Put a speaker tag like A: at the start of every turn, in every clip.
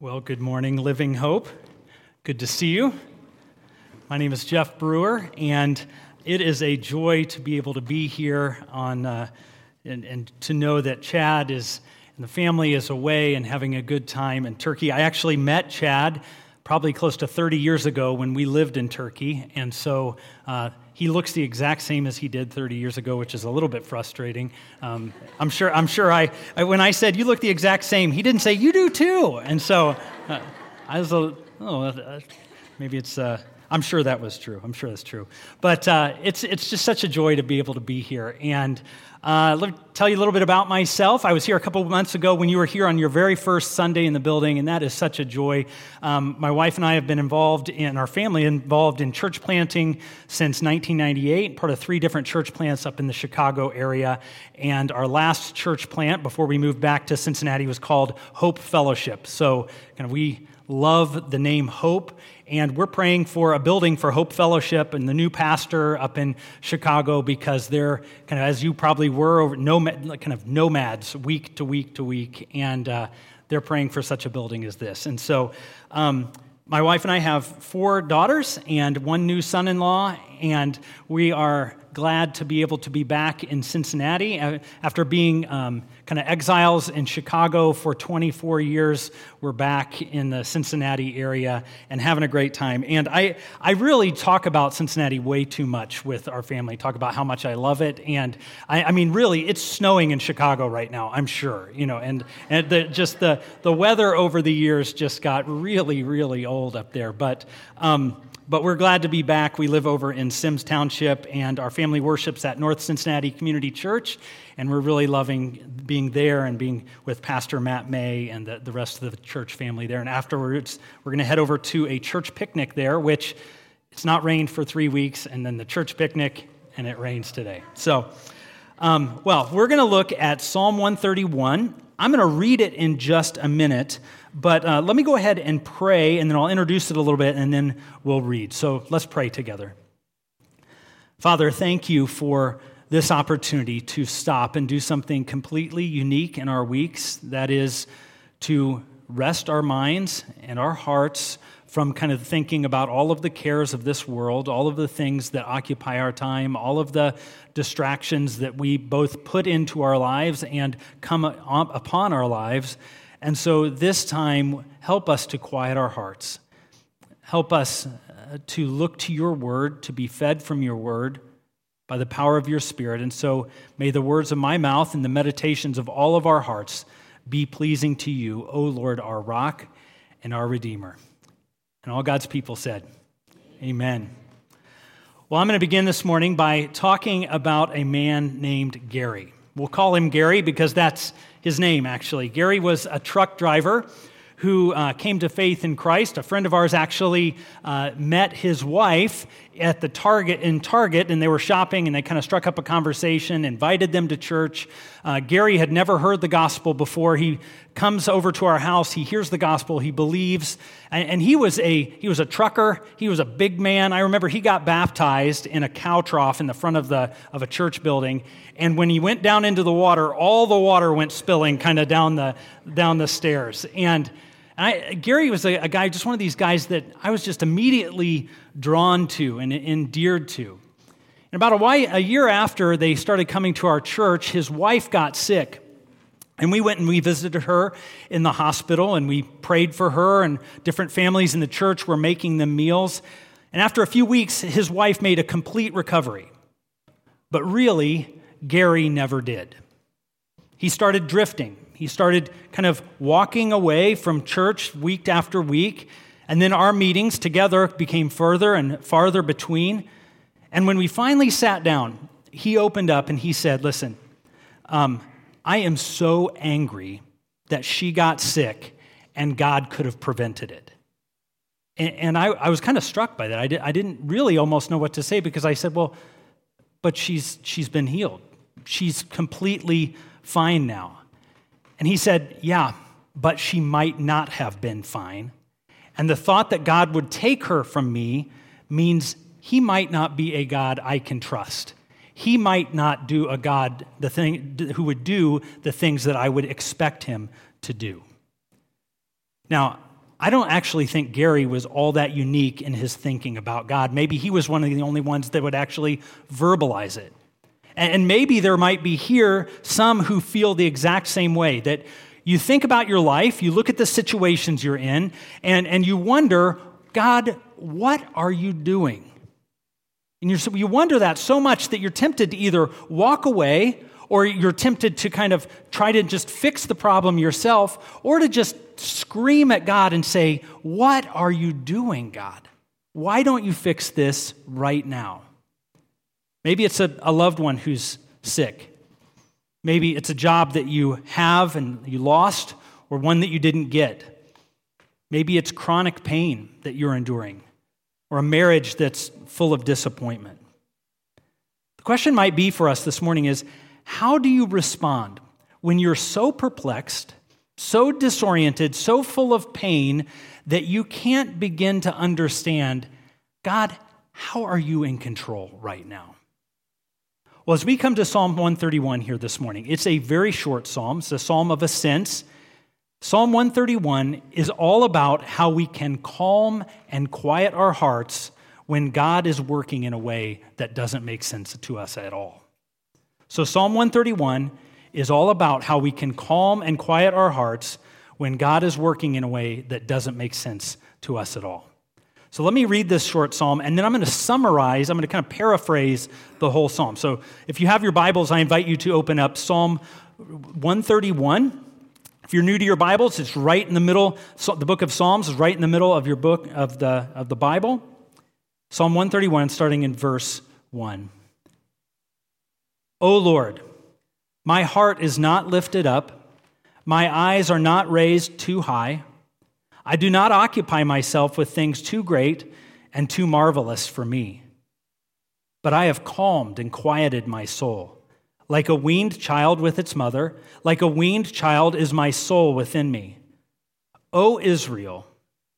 A: Well, good morning, Living Hope. Good to see you. My name is Jeff Brewer, and it is a joy to be able to be here on, uh, and, and to know that Chad is and the family is away and having a good time in Turkey. I actually met Chad probably close to 30 years ago when we lived in Turkey, and so uh, he looks the exact same as he did 30 years ago, which is a little bit frustrating. Um, I'm sure, I'm sure I, I, when I said, you look the exact same, he didn't say, you do too. And so uh, I was a, oh, uh, maybe it's, uh, I'm sure that was true. I'm sure that's true. But uh, it's, it's just such a joy to be able to be here. And uh, let me tell you a little bit about myself. I was here a couple of months ago when you were here on your very first Sunday in the building, and that is such a joy. Um, my wife and I have been involved in, our family involved in church planting since 1998, part of three different church plants up in the Chicago area. And our last church plant before we moved back to Cincinnati was called Hope Fellowship. So, kind of, we love the name Hope and we're praying for a building for Hope Fellowship and the new pastor up in Chicago because they're kind of, as you probably were, nomad, kind of nomads week to week to week. And uh, they're praying for such a building as this. And so, um, my wife and I have four daughters and one new son in law, and we are glad to be able to be back in Cincinnati. Uh, after being um, kind of exiles in Chicago for 24 years, we're back in the Cincinnati area and having a great time. And I, I really talk about Cincinnati way too much with our family, talk about how much I love it. And I, I mean, really, it's snowing in Chicago right now, I'm sure, you know, and, and the, just the, the weather over the years just got really, really old up there. But, um, but we're glad to be back. We live over in Symmes Township, and our family worships at North Cincinnati Community Church. And we're really loving being there and being with Pastor Matt May and the, the rest of the church family there. And afterwards, we're going to head over to a church picnic there, which it's not rained for three weeks, and then the church picnic, and it rains today. So, um, well, we're going to look at Psalm 131. I'm going to read it in just a minute. But uh, let me go ahead and pray, and then I'll introduce it a little bit, and then we'll read. So let's pray together. Father, thank you for this opportunity to stop and do something completely unique in our weeks. That is to rest our minds and our hearts from kind of thinking about all of the cares of this world, all of the things that occupy our time, all of the distractions that we both put into our lives and come upon our lives and so this time, help us to quiet our hearts. Help us uh, to look to your word, to be fed from your word by the power of your spirit. And so may the words of my mouth and the meditations of all of our hearts be pleasing to you, O Lord, our rock and our redeemer. And all God's people said, Amen. Well, I'm going to begin this morning by talking about a man named Gary. We'll call him Gary because that's his name, actually. Gary was a truck driver who uh, came to faith in Christ. A friend of ours actually uh, met his wife at the Target in Target, and they were shopping, and they kind of struck up a conversation, invited them to church. Uh, Gary had never heard the gospel before. He comes over to our house. He hears the gospel. He believes, and, and he was a he was a trucker. He was a big man. I remember he got baptized in a cow trough in the front of the of a church building, and when he went down into the water, all the water went spilling kind of down the down the stairs, and I, Gary was a, a, guy, just one of these guys that I was just immediately drawn to and endeared to. And about a, a year after they started coming to our church, his wife got sick. And we went and we visited her in the hospital and we prayed for her, and different families in the church were making them meals. And after a few weeks, his wife made a complete recovery. But really, Gary never did. He started drifting. He started kind of walking away from church week after week. And then our meetings together became further and farther between. And when we finally sat down, he opened up and he said, Listen, um, I am so angry that she got sick and God could have prevented it. And, and I, I, was kind of struck by that. I, did, I didn't really almost know what to say because I said, Well, but she's, she's been healed. She's completely fine now. And he said, Yeah, but she might not have been fine. And the thought that God would take her from me means he might not be a God I can trust. He might not do a God the thing, who would do the things that I would expect him to do. Now, I don't actually think Gary was all that unique in his thinking about God. Maybe he was one of the only ones that would actually verbalize it. And maybe there might be here some who feel the exact same way that you think about your life, you look at the situations you're in, and, and you wonder, God, what are you doing? And you you wonder that so much that you're tempted to either walk away or you're tempted to kind of try to just fix the problem yourself or to just scream at God and say, What are you doing, God? Why don't you fix this right now? Maybe it's a, a loved one who's sick. Maybe it's a job that you have and you lost or one that you didn't get. Maybe it's chronic pain that you're enduring or a marriage that's full of disappointment. The question might be for us this morning is how do you respond when you're so perplexed, so disoriented, so full of pain that you can't begin to understand God, how are you in control right now? Well, as we come to Psalm 131 here this morning, it's a very short psalm. It's a psalm of ascents. Psalm 131 is all about how we can calm and quiet our hearts when God is working in a way that doesn't make sense to us at all. So, Psalm 131 is all about how we can calm and quiet our hearts when God is working in a way that doesn't make sense to us at all. So let me read this short psalm, and then I'm going to summarize, I'm going to kind of paraphrase the whole psalm. So if you have your Bibles, I invite you to open up Psalm 131. If you're new to your Bibles, it's right in the middle. The book of Psalms is right in the middle of your book of the, of the Bible. Psalm 131, starting in verse 1. O Lord, my heart is not lifted up, my eyes are not raised too high. I do not occupy myself with things too great and too marvelous for me. But I have calmed and quieted my soul. Like a weaned child with its mother, like a weaned child is my soul within me. O Israel,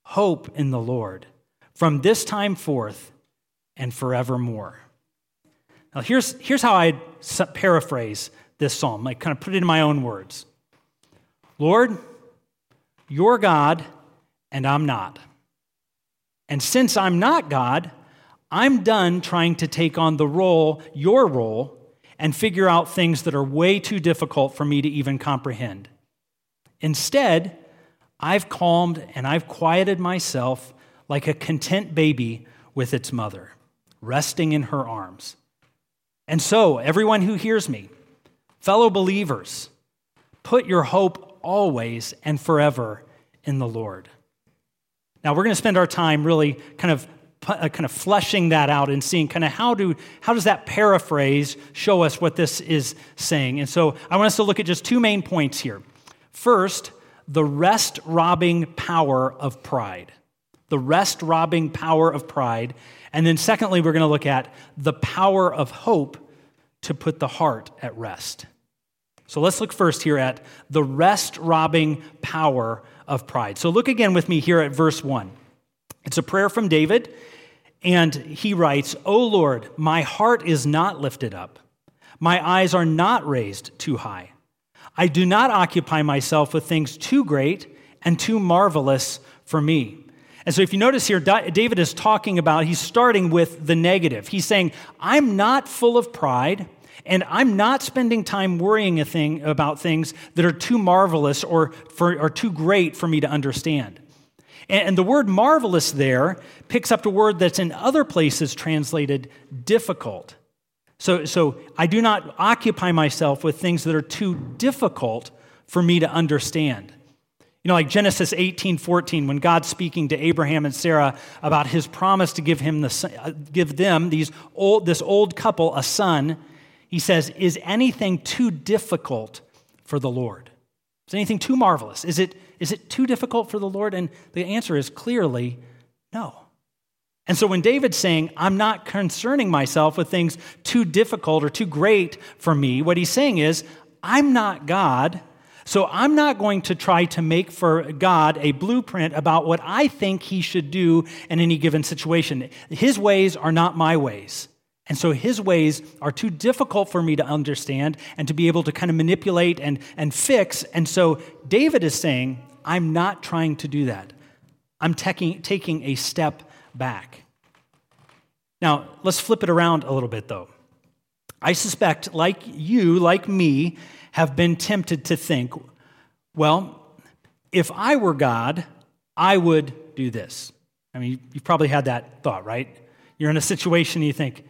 A: hope in the Lord from this time forth and forevermore. Now, here's, here's how I paraphrase this psalm, I kind of put it in my own words Lord, your God and I'm not. And since I'm not God, I'm done trying to take on the role, your role, and figure out things that are way too difficult for me to even comprehend. Instead, I've calmed and I've quieted myself like a content baby with its mother, resting in her arms. And so, everyone who hears me, fellow believers, put your hope always and forever in the Lord. Now we're going to spend our time really kind of uh, kind of fleshing that out and seeing kind of how do how does that paraphrase show us what this is saying. And so I want us to look at just two main points here. First, the rest robbing power of pride. The rest robbing power of pride. And then secondly, we're going to look at the power of hope to put the heart at rest. So let's look first here at the rest robbing power of pride. So look again with me here at verse 1. It's a prayer from David, and he writes, O Lord, my heart is not lifted up, my eyes are not raised too high. I do not occupy myself with things too great and too marvelous for me. And so, if you notice here, David is talking about, he's starting with the negative. He's saying, I'm not full of pride. And I'm not spending time worrying a thing about things that are too marvelous or, for, or too great for me to understand. And, the word marvelous there picks up a word that's in other places translated difficult. So, so I do not occupy myself with things that are too difficult for me to understand. You know, like Genesis 18, 14, when God's speaking to Abraham and Sarah about his promise to give, him the, uh, give them, these old, this old couple, a son, he says, Is anything too difficult for the Lord? Is anything too marvelous? Is it, is it too difficult for the Lord? And the answer is clearly no. And so when David's saying, I'm not concerning myself with things too difficult or too great for me, what he's saying is, I'm not God, so I'm not going to try to make for God a blueprint about what I think he should do in any given situation. His ways are not my ways. And so his ways are too difficult for me to understand and to be able to kind of manipulate and, and fix. And so David is saying, I'm not trying to do that. I'm taking, taking a step back. Now, let's flip it around a little bit, though. I suspect, like you, like me, have been tempted to think, well, if I were God, I would do this. I mean, you've probably had that thought, right? You're in a situation you think,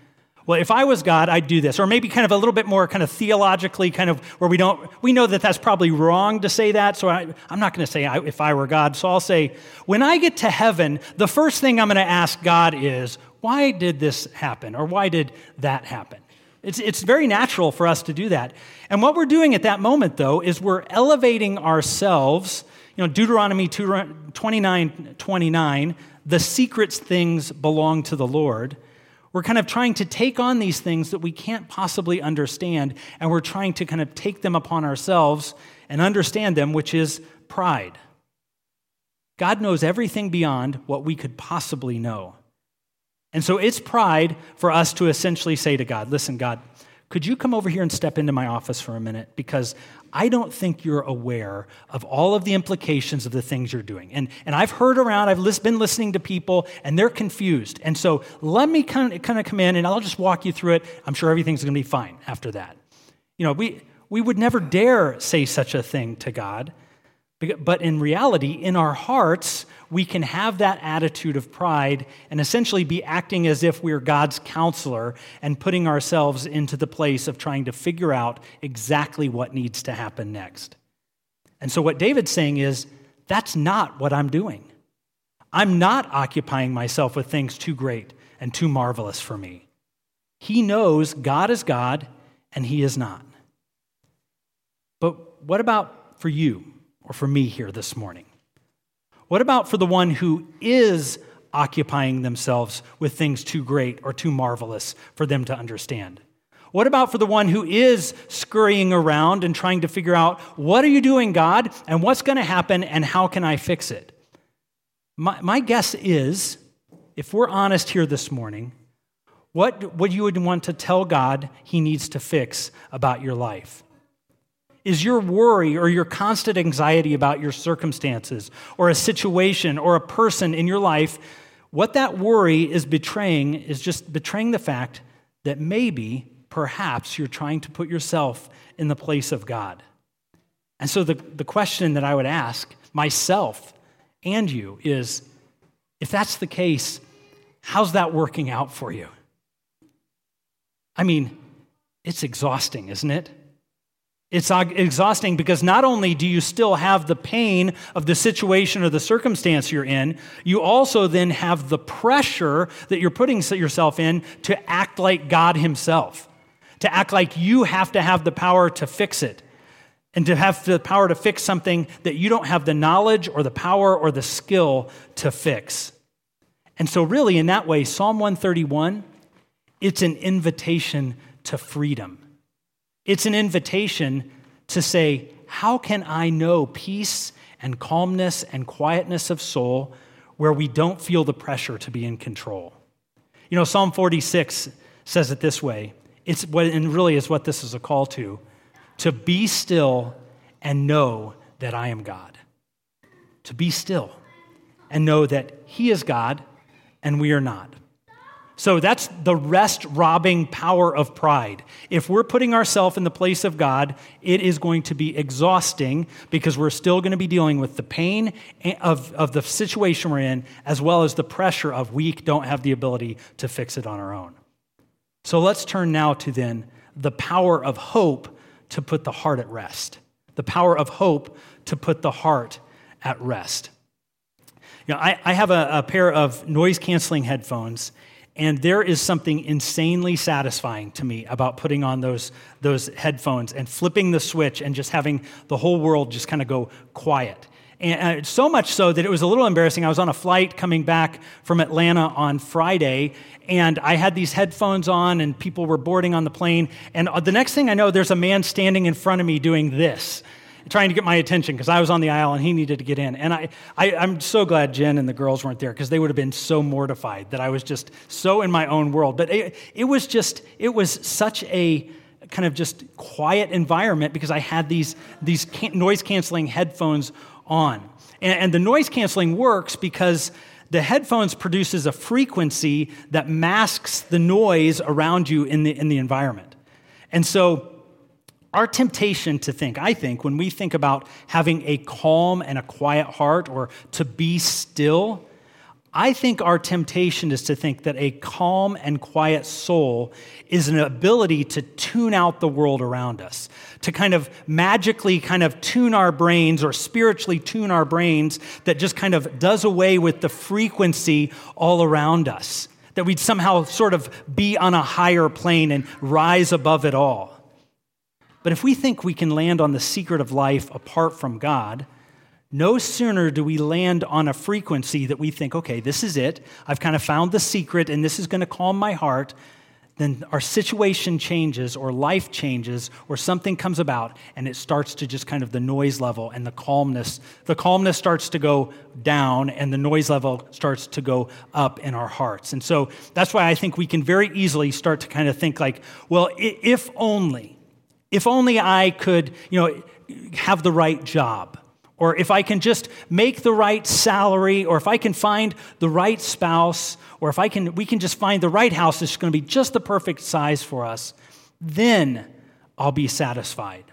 A: well, if I was God, I'd do this. Or maybe kind of a little bit more kind of theologically, kind of where we don't, we know that that's probably wrong to say that. So I, am not going to say I, if I were God. So I'll say, when I get to heaven, the first thing I'm going to ask God is, why did this happen? Or why did that happen? It's, it's very natural for us to do that. And what we're doing at that moment, though, is we're elevating ourselves. You know, Deuteronomy 29 29, the secret things belong to the Lord. We're kind of trying to take on these things that we can't possibly understand, and we're trying to kind of take them upon ourselves and understand them, which is pride. God knows everything beyond what we could possibly know. And so it's pride for us to essentially say to God, Listen, God, could you come over here and step into my office for a minute? Because I don't think you're aware of all of the implications of the things you're doing. And, and I've heard around, I've been listening to people, and they're confused. And so let me kind of, kind of come in and I'll just walk you through it. I'm sure everything's going to be fine after that. You know, we, we would never dare say such a thing to God. But in reality, in our hearts, we can have that attitude of pride and essentially be acting as if we're God's counselor and putting ourselves into the place of trying to figure out exactly what needs to happen next. And so, what David's saying is, that's not what I'm doing. I'm not occupying myself with things too great and too marvelous for me. He knows God is God and He is not. But what about for you? Or for me here this morning? What about for the one who is occupying themselves with things too great or too marvelous for them to understand? What about for the one who is scurrying around and trying to figure out, what are you doing, God, and what's going to happen, and how can I fix it? My, my guess is, if we're honest here this morning, what would you would want to tell God he needs to fix about your life? Is your worry or your constant anxiety about your circumstances or a situation or a person in your life, what that worry is betraying is just betraying the fact that maybe, perhaps, you're trying to put yourself in the place of God. And so the, the question that I would ask myself and you is if that's the case, how's that working out for you? I mean, it's exhausting, isn't it? It's exhausting because not only do you still have the pain of the situation or the circumstance you're in, you also then have the pressure that you're putting yourself in to act like God Himself, to act like you have to have the power to fix it, and to have the power to fix something that you don't have the knowledge or the power or the skill to fix. And so, really, in that way, Psalm 131, it's an invitation to freedom. It's an invitation to say, How can I know peace and calmness and quietness of soul where we don't feel the pressure to be in control? You know, Psalm 46 says it this way. It's what, and really is what this is a call to to be still and know that I am God. To be still and know that He is God and we are not. So that's the rest robbing power of pride. If we're putting ourselves in the place of God, it is going to be exhausting because we're still going to be dealing with the pain of, of the situation we're in, as well as the pressure of we don't have the ability to fix it on our own. So let's turn now to then the power of hope to put the heart at rest. The power of hope to put the heart at rest. You know, I, I have a, a pair of noise canceling headphones and there is something insanely satisfying to me about putting on those, those headphones and flipping the switch and just having the whole world just kind of go quiet. And so much so that it was a little embarrassing. I was on a flight coming back from Atlanta on Friday, and I had these headphones on, and people were boarding on the plane. And uh, the next thing I know, there's a man standing in front of me doing this trying to get my attention because I was on the aisle and he needed to get in. And I, I, am so glad Jen and the girls weren't there because they would have been so mortified that I was just so in my own world. But it, it was just, it was such a kind of just quiet environment because I had these, these can- noise canceling headphones on. And, and the noise canceling works because the headphones produces a frequency that masks the noise around you in the, in the environment. And so our temptation to think, I think, when we think about having a calm and a quiet heart or to be still, I think our temptation is to think that a calm and quiet soul is an ability to tune out the world around us, to kind of magically kind of tune our brains or spiritually tune our brains that just kind of does away with the frequency all around us, that we'd somehow sort of be on a higher plane and rise above it all. But if we think we can land on the secret of life apart from God, no sooner do we land on a frequency that we think, okay, this is it. I've kind of found the secret and this is going to calm my heart. Then our situation changes or life changes or something comes about and it starts to just kind of the noise level and the calmness. The calmness starts to go down and the noise level starts to go up in our hearts. And so that's why I think we can very easily start to kind of think like, well, if only, if only I could, you know, have the right job or if I can just make the right salary, or if I can find the right spouse, or if I can, we can just find the right house that's going to be just the perfect size for us, then I'll be satisfied.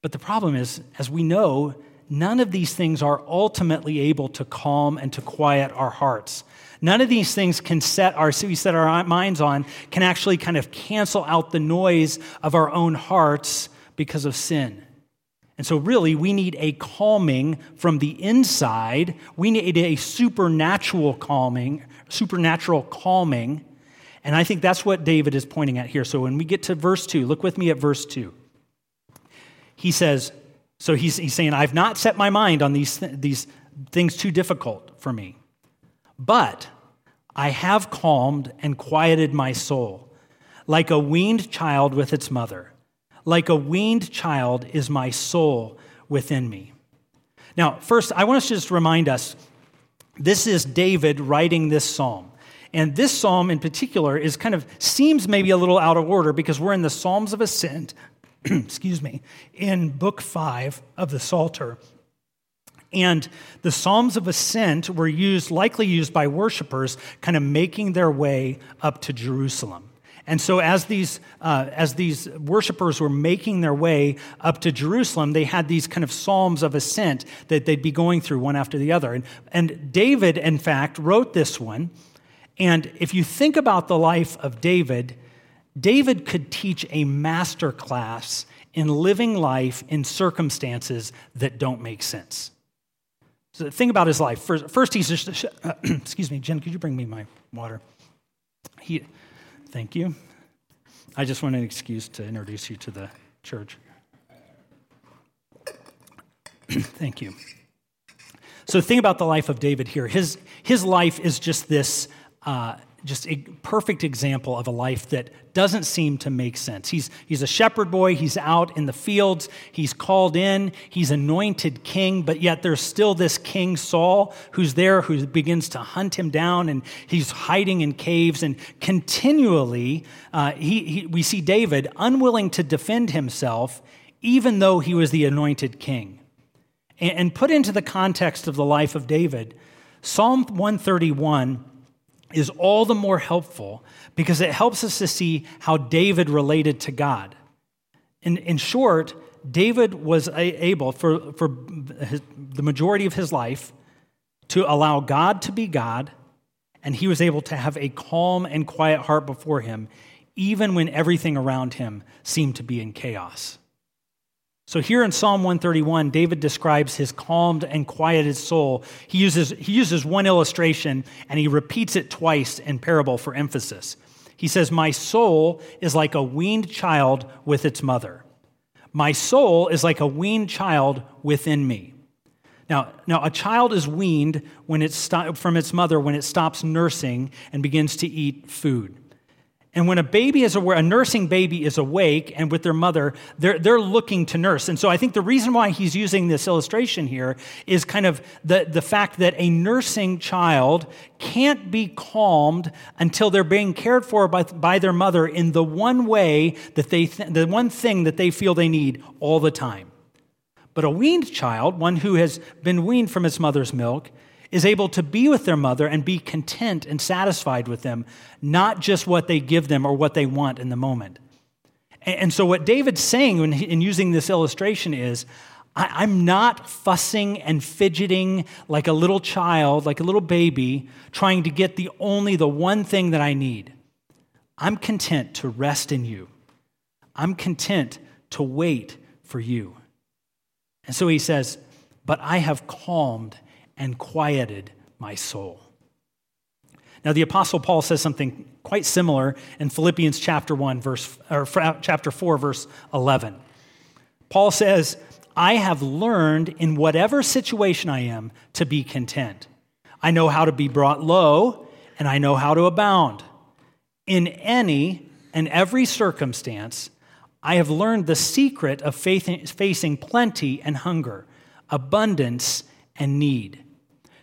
A: But the problem is, as we know, none of these things are ultimately able to calm and to quiet our hearts. None of these things can set our we set our minds on can actually kind of cancel out the noise of our own hearts because of sin. And so, really, we need a calming from the inside. We need a supernatural calming, supernatural calming. And I think that's what David is pointing at here. So, when we get to verse 2, look with me at verse 2. He says, So he's, he's saying, I've not set my mind on these, th- these things too difficult for me, but I have calmed and quieted my soul like a weaned child with its mother. Like a weaned child is my soul within me. Now, first, I want us to just remind us this is David writing this psalm. And this psalm in particular is kind of seems maybe a little out of order because we're in the Psalms of Ascent, excuse me, in book five of the Psalter. And the Psalms of Ascent were used, likely used by worshipers, kind of making their way up to Jerusalem. And so, as these, uh, as these worshipers were making their way up to Jerusalem, they had these kind of psalms of ascent that they'd be going through one after the other. And, and David, in fact, wrote this one. And if you think about the life of David, David could teach a master class in living life in circumstances that don't make sense. So think about his life. First, first he's just, uh, excuse me, Jen, could you bring me my water? He, Thank you. I just want an excuse to introduce you to the church. Thank you. So, think about the life of David here. His, his life is just this uh, just a perfect example of a life that doesn't seem to make sense. He's, he's a shepherd boy, he's out in the fields, he's called in, he's anointed king, but yet there's still this King Saul who's there who begins to hunt him down and he's hiding in caves. And continually, uh, he, he, we see David unwilling to defend himself, even though he was the anointed king. And, and put into the context of the life of David, Psalm 131 is all the more helpful because it helps us to see how David related to God. In, in short, David was able, for, for his, the majority of his life, to allow God to be God, and he was able to have a calm and quiet heart before him, even when everything around him seemed to be in chaos. So here in Psalm 131, David describes his calmed and quieted soul. He uses, he uses one illustration and he repeats it twice in parable for emphasis. He says, My soul is like a weaned child with its mother. My soul is like a weaned child within me. Now, now a child is weaned when it's from its mother when it stops nursing and begins to eat food. And when a baby is aware, a nursing baby is awake and with their mother, they're, they're looking to nurse. And so I think the reason why he's using this illustration here is kind of the, the fact that a nursing child can't be calmed until they're being cared for by, by their mother in the one way that they, th- the one thing that they feel they need all the time. But a weaned child, one who has been weaned from his mother's milk, is able to be with their mother and be content and satisfied with them, not just what they give them or what they want in the moment. And so, what David's saying in using this illustration is I'm not fussing and fidgeting like a little child, like a little baby, trying to get the only the one thing that I need. I'm content to rest in you. I'm content to wait for you. And so he says, But I have calmed and quieted my soul. Now, the Apostle Paul says something quite similar in Philippians chapter 1, verse, or chapter 4, verse 11. Paul says, I have learned in whatever situation I am to be content. I know how to be brought low, and I know how to abound. In any and every circumstance, I have learned the secret of facing plenty and hunger, abundance and need.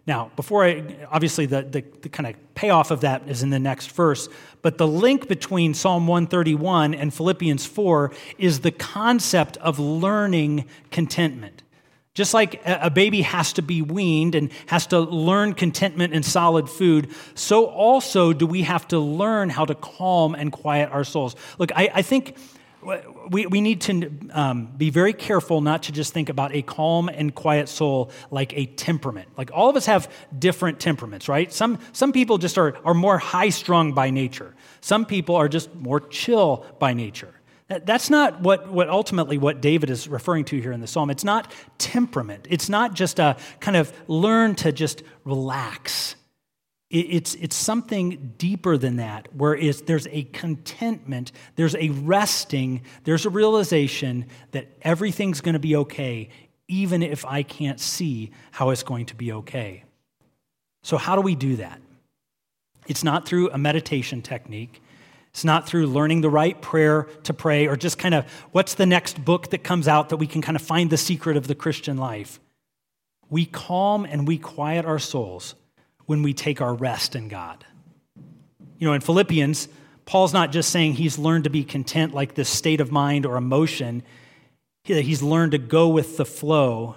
A: Now, before I, obviously, the, the, the, kind of payoff of that is in the next verse, but the link between Psalm 131 and Philippians 4 is the concept of learning contentment. Just like a baby has to be weaned and has to learn contentment in solid food, so also do we have to learn how to calm and quiet our souls. Look, I, I think we, we need to um, be very careful not to just think about a calm and quiet soul like a temperament. Like all of us have different temperaments, right? Some, some people just are, are more high strung by nature, some people are just more chill by nature. That, that's not what, what ultimately what David is referring to here in the psalm. It's not temperament, it's not just a kind of learn to just relax it's, it's something deeper than that, where there's a contentment, there's a resting, there's a realization that everything's going to be okay, even if I can't see how it's going to be okay. So, how do we do that? It's not through a meditation technique. It's not through learning the right prayer to pray or just kind of what's the next book that comes out that we can kind of find the secret of the Christian life. We calm and we quiet our souls when we take our rest in God. You know, in Philippians, Paul's not just saying he's learned to be content like this state of mind or emotion, he's learned to go with the flow.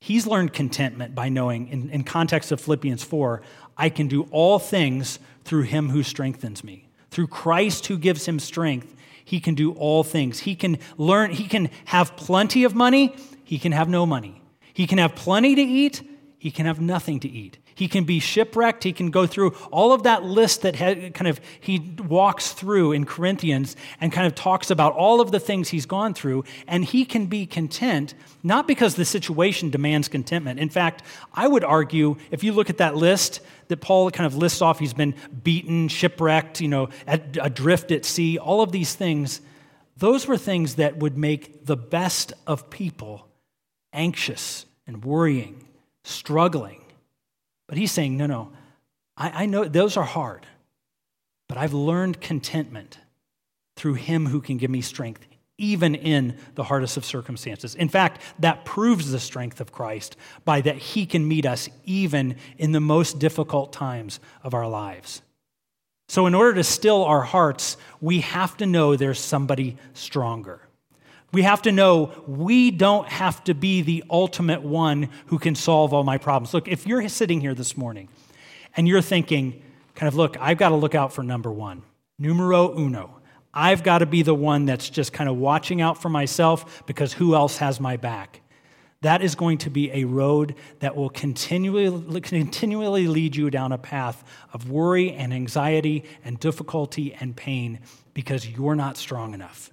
A: He's learned contentment by knowing, in, in context of Philippians 4, I can do all things through him who strengthens me. Through Christ who gives him strength, he can do all things. He can learn, he can have plenty of money, he can have no money. He can have plenty to eat, he can have nothing to eat. He can be shipwrecked. He can go through all of that list that kind of he walks through in Corinthians and kind of talks about all of the things he's gone through. And he can be content, not because the situation demands contentment. In fact, I would argue, if you look at that list that Paul kind of lists off, he's been beaten, shipwrecked, you know, adrift at sea, all of these things, those were things that would make the best of people anxious and worrying, struggling. But he's saying, no, no, I, I know those are hard, but I've learned contentment through him who can give me strength, even in the hardest of circumstances. In fact, that proves the strength of Christ by that he can meet us even in the most difficult times of our lives. So, in order to still our hearts, we have to know there's somebody stronger. We have to know we don't have to be the ultimate one who can solve all my problems. Look, if you're sitting here this morning and you're thinking, kind of, look, I've got to look out for number one, numero uno. I've got to be the one that's just kind of watching out for myself because who else has my back? That is going to be a road that will continually, continually lead you down a path of worry and anxiety and difficulty and pain because you're not strong enough.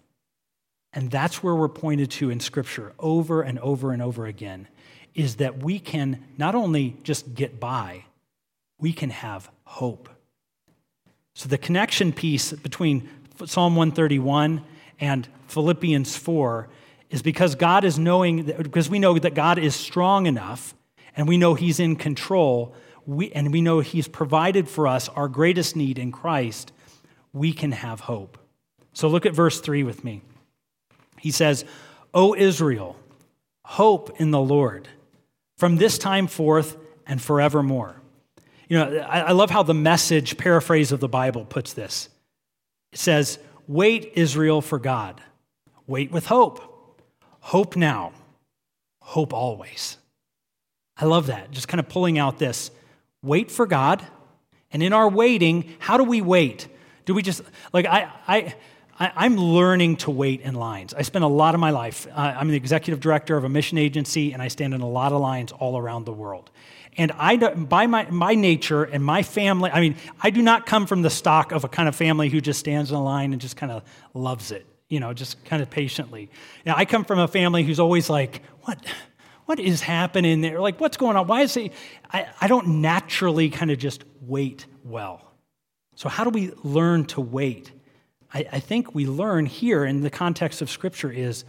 A: And that's where we're pointed to in Scripture over and over and over again is that we can not only just get by, we can have hope. So the connection piece between Psalm 131 and Philippians 4 is because God is knowing, that, because we know that God is strong enough and we know He's in control we, and we know He's provided for us our greatest need in Christ, we can have hope. So look at verse 3 with me. He says, O Israel, hope in the Lord from this time forth and forevermore. You know, I, love how the message paraphrase of the Bible puts this. It says, Wait, Israel, for God. Wait with hope. Hope now. hope always. I love that. Just kind of pulling out this wait for God. And in our waiting, how do we wait? Do we just, like, I, I, I, am learning to wait in lines. I spend a lot of my life, uh, I'm the executive director of a mission agency, and I stand in a lot of lines all around the world. And I, by my, my nature and my family, I mean, I do not come from the stock of a kind of family who just stands in a line and just kind of loves it, you know, just kind of patiently. Now, I come from a family who's always like, what? What is happening there? Like, what's going on? Why is he? I, I don't naturally kind of just wait well. So, how do we learn to wait? I, I think we learn here in the context of Scripture is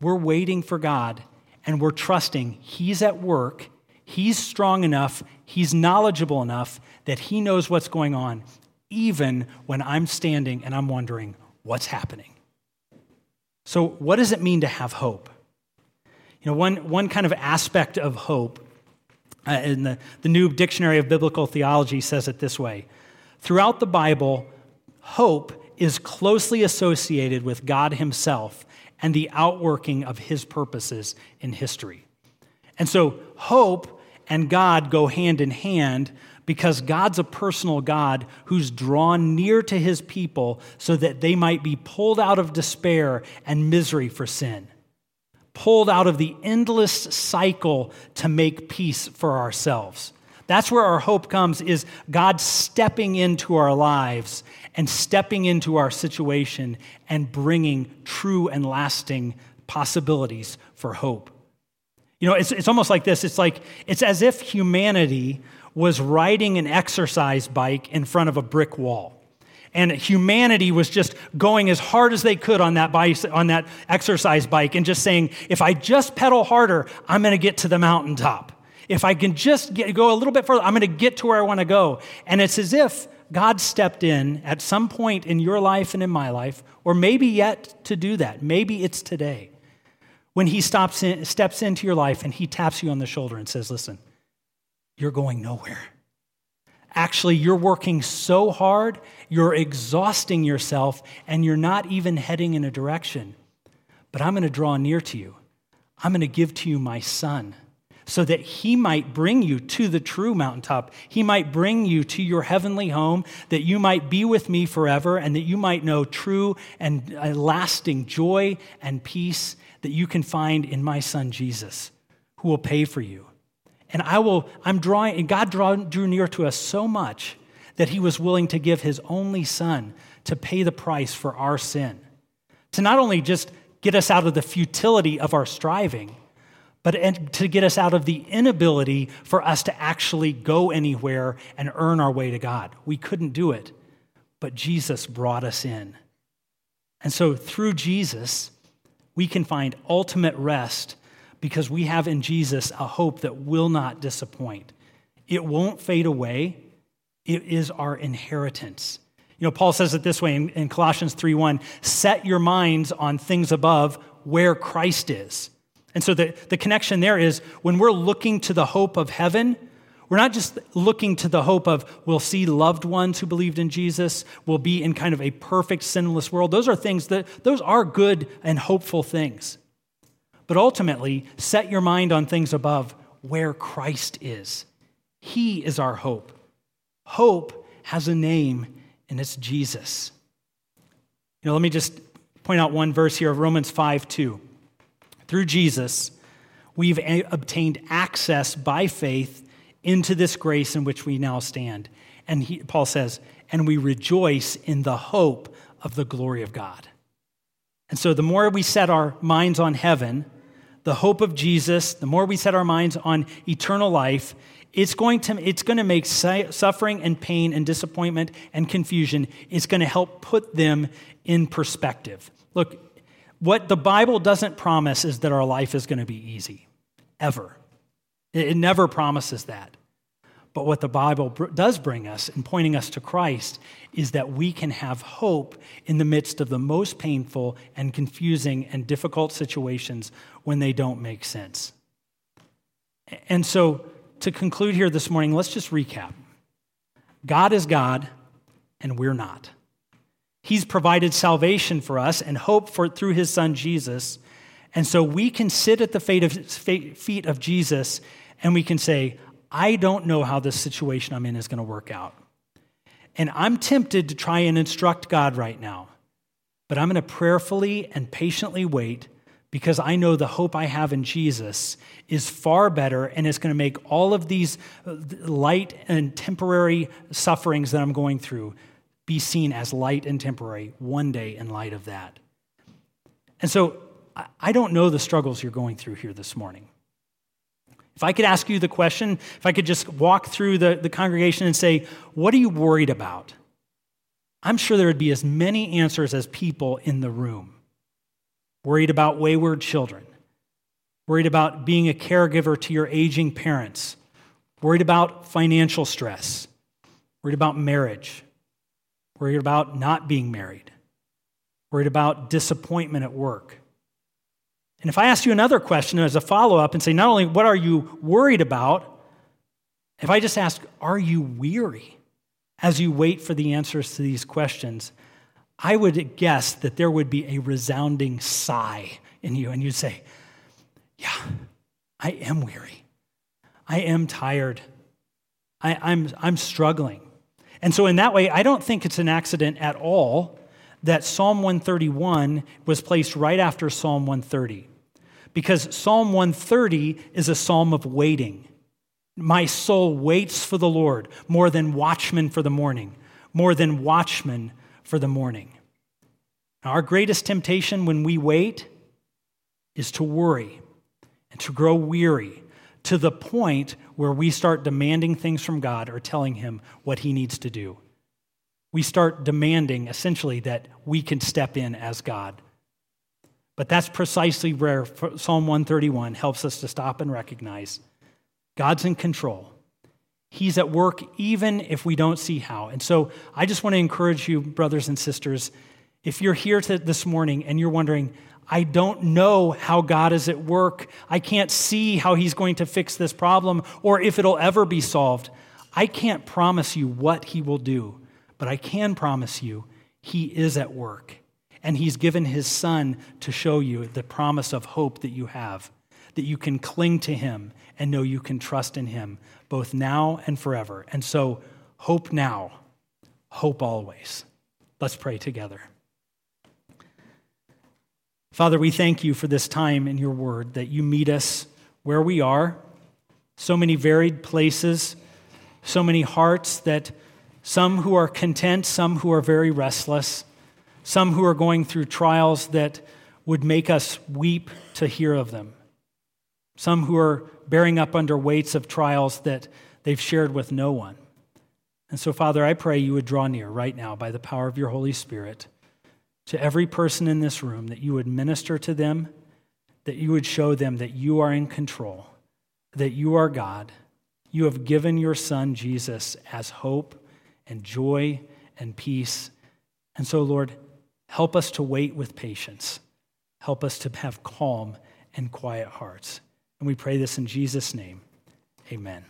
A: we're waiting for God and we're trusting He's at work He's strong enough, he's knowledgeable enough that he knows what's going on, even when I'm standing and I'm wondering, what's happening? So, what does it mean to have hope? You know, one, one kind of aspect of hope uh, in the, the New Dictionary of Biblical Theology says it this way Throughout the Bible, hope is closely associated with God Himself and the outworking of His purposes in history. And so, hope and God go hand in hand because God's a personal God who's drawn near to his people so that they might be pulled out of despair and misery for sin, pulled out of the endless cycle to make peace for ourselves. That's where our hope comes is God stepping into our lives and stepping into our situation and bringing true and lasting possibilities for hope. You know, it's, it's almost like this it's like, it's as if humanity was riding an exercise bike in front of a brick wall. And humanity was just going as hard as they could on that, bike, on that exercise bike and just saying, if I just pedal harder, I'm going to get to the mountaintop. If I can just get, go a little bit further, I'm going to get to where I want to go. And it's as if God stepped in at some point in your life and in my life, or maybe yet to do that. Maybe it's today when he stops in, steps into your life and he taps you on the shoulder and says, Listen, you're going nowhere. Actually, you're working so hard, you're exhausting yourself, and you're not even heading in a direction. But I'm going to draw near to you. I'm going to give to you my son so that he might bring you to the true mountaintop. He might bring you to your heavenly home, that you might be with me forever, and that you might know true and uh, lasting joy and peace that you can find in my son Jesus, who will pay for you. And I will, I'm drawing, and God draw, drew near to us so much that he was willing to give his only son to pay the price for our sin. To not only just get us out of the futility of our striving, but to get us out of the inability for us to actually go anywhere and earn our way to God. We couldn't do it, but Jesus brought us in. And so through Jesus, we can find ultimate rest because we have in Jesus a hope that will not disappoint. It won't fade away. It is our inheritance. You know, Paul says it this way in, in Colossians 3:1, set your minds on things above where Christ is. And so the, the connection there is when we're looking to the hope of heaven, we're not just looking to the hope of we'll see loved ones who believed in Jesus, we'll be in kind of a perfect, sinless world. Those are things that, those are good and hopeful things. But ultimately, set your mind on things above where Christ is. He is our hope. Hope has a name, and it's Jesus. You know, let me just point out one verse here of Romans 5 2. Through Jesus, we've obtained access by faith into this grace in which we now stand. And he, Paul says, and we rejoice in the hope of the glory of God. And so the more we set our minds on heaven, the hope of Jesus, the more we set our minds on eternal life, it's going to, it's going to make suffering and pain and disappointment and confusion, it's going to help put them in perspective. Look, what the Bible doesn't promise is that our life is going to be easy, ever. It never promises that. But what the Bible does bring us in pointing us to Christ is that we can have hope in the midst of the most painful and confusing and difficult situations when they don't make sense. And so, to conclude here this morning, let's just recap God is God, and we're not. He's provided salvation for us and hope for through his son Jesus. And so we can sit at the feet of Jesus and we can say, I don't know how this situation I'm in is going to work out. And I'm tempted to try and instruct God right now, but I'm going to prayerfully and patiently wait because I know the hope I have in Jesus is far better and it's going to make all of these uh, light and temporary sufferings that I'm going through be seen as light and temporary one day in light of that. And so I don't know the struggles you're going through here this morning. If I could ask you the question, if I could just walk through the, the congregation and say, What are you worried about? I'm sure there would be as many answers as people in the room. Worried about wayward children, worried about being a caregiver to your aging parents, worried about financial stress, worried about marriage, worried about not being married, worried about disappointment at work and if I ask you another question as a follow up and say, not only what are you worried about, if I just ask, are you weary as you wait for the answers to these questions, I would guess that there would be a resounding sigh in you, and you'd say, Yeah, I am weary. I am tired. I, am I'm, I'm struggling. And so, in that way, I don't think it's an accident at all that Psalm 131 was placed right after Psalm 130. Because Psalm 130 is a psalm of waiting. My soul waits for the Lord more than watchmen for the morning, more than watchmen for the morning. our greatest temptation when we wait is to worry and to grow weary to the point where we start demanding things from God or telling Him what He needs to do we start demanding essentially that we can step in as God. But that's precisely where Psalm 131 helps us to stop and recognize God's in control. He's at work even if we don't see how. And so I just want to encourage you, brothers and sisters, if you're here this morning and you're wondering, I don't know how God is at work, I can't see how He's going to fix this problem or if it'll ever be solved, I can't promise you what He will do. But I can promise you, He is at work. And He's given His Son to show you the promise of hope that you have, that you can cling to Him and know you can trust in Him, both now and forever. And so, hope now, hope always. Let's pray together. Father, we thank you for this time in your word that you meet us where we are, so many varied places, so many hearts that some who are content, some who are very restless, some who are going through trials that would make us weep to hear of them, some who are bearing up under weights of trials that they've shared with no one. And so, Father, I pray you would draw near right now by the power of your Holy Spirit to every person in this room, that you would minister to them, that you would show them that you are in control, that you are God. You have given your Son, Jesus, as hope and joy and peace. And so, Lord, help us to wait with patience. Help us to have calm and quiet hearts. And we pray this in Jesus' name. Amen.